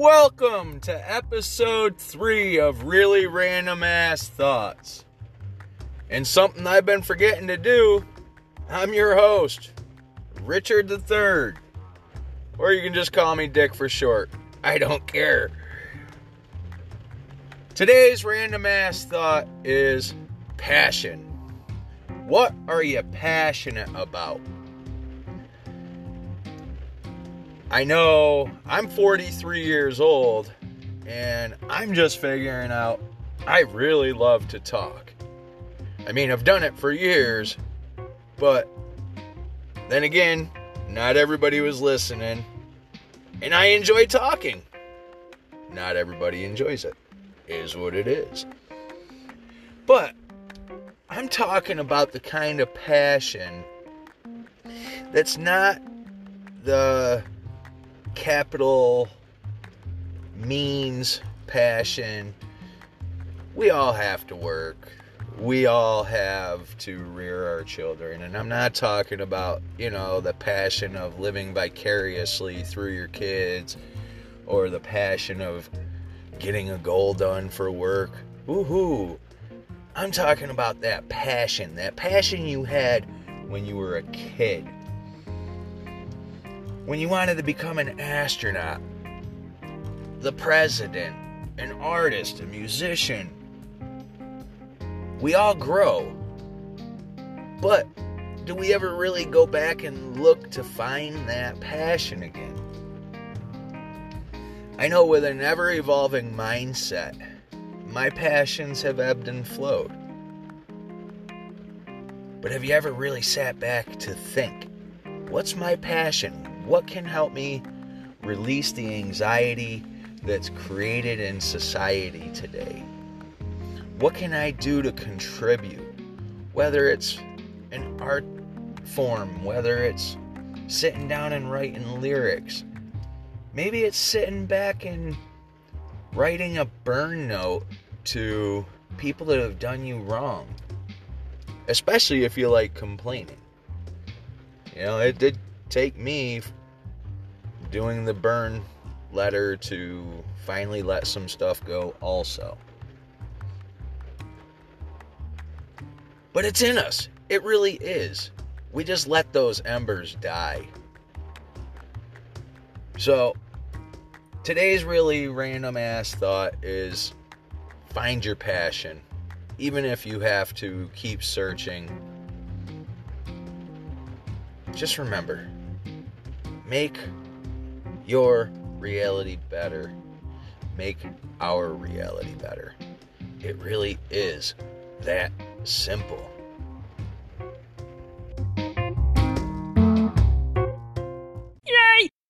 Welcome to episode three of Really Random Ass Thoughts. And something I've been forgetting to do, I'm your host, Richard III. Or you can just call me Dick for short. I don't care. Today's random ass thought is passion. What are you passionate about? I know I'm 43 years old and I'm just figuring out I really love to talk. I mean, I've done it for years, but then again, not everybody was listening, and I enjoy talking. Not everybody enjoys it, is what it is. But I'm talking about the kind of passion that's not the capital means passion. We all have to work. We all have to rear our children. And I'm not talking about, you know, the passion of living vicariously through your kids or the passion of getting a goal done for work. Woohoo! I'm talking about that passion, that passion you had when you were a kid when you wanted to become an astronaut, the president, an artist, a musician. We all grow. But do we ever really go back and look to find that passion again? I know with an ever evolving mindset, my passions have ebbed and flowed. But have you ever really sat back to think, what's my passion? What can help me release the anxiety that's created in society today? What can I do to contribute? Whether it's an art form, whether it's sitting down and writing lyrics, maybe it's sitting back and writing a burn note to people that have done you wrong, especially if you like complaining. You know, it did take me doing the burn letter to finally let some stuff go, also. But it's in us. It really is. We just let those embers die. So, today's really random ass thought is find your passion. Even if you have to keep searching, just remember make your reality better. Make our reality better. It really is that simple.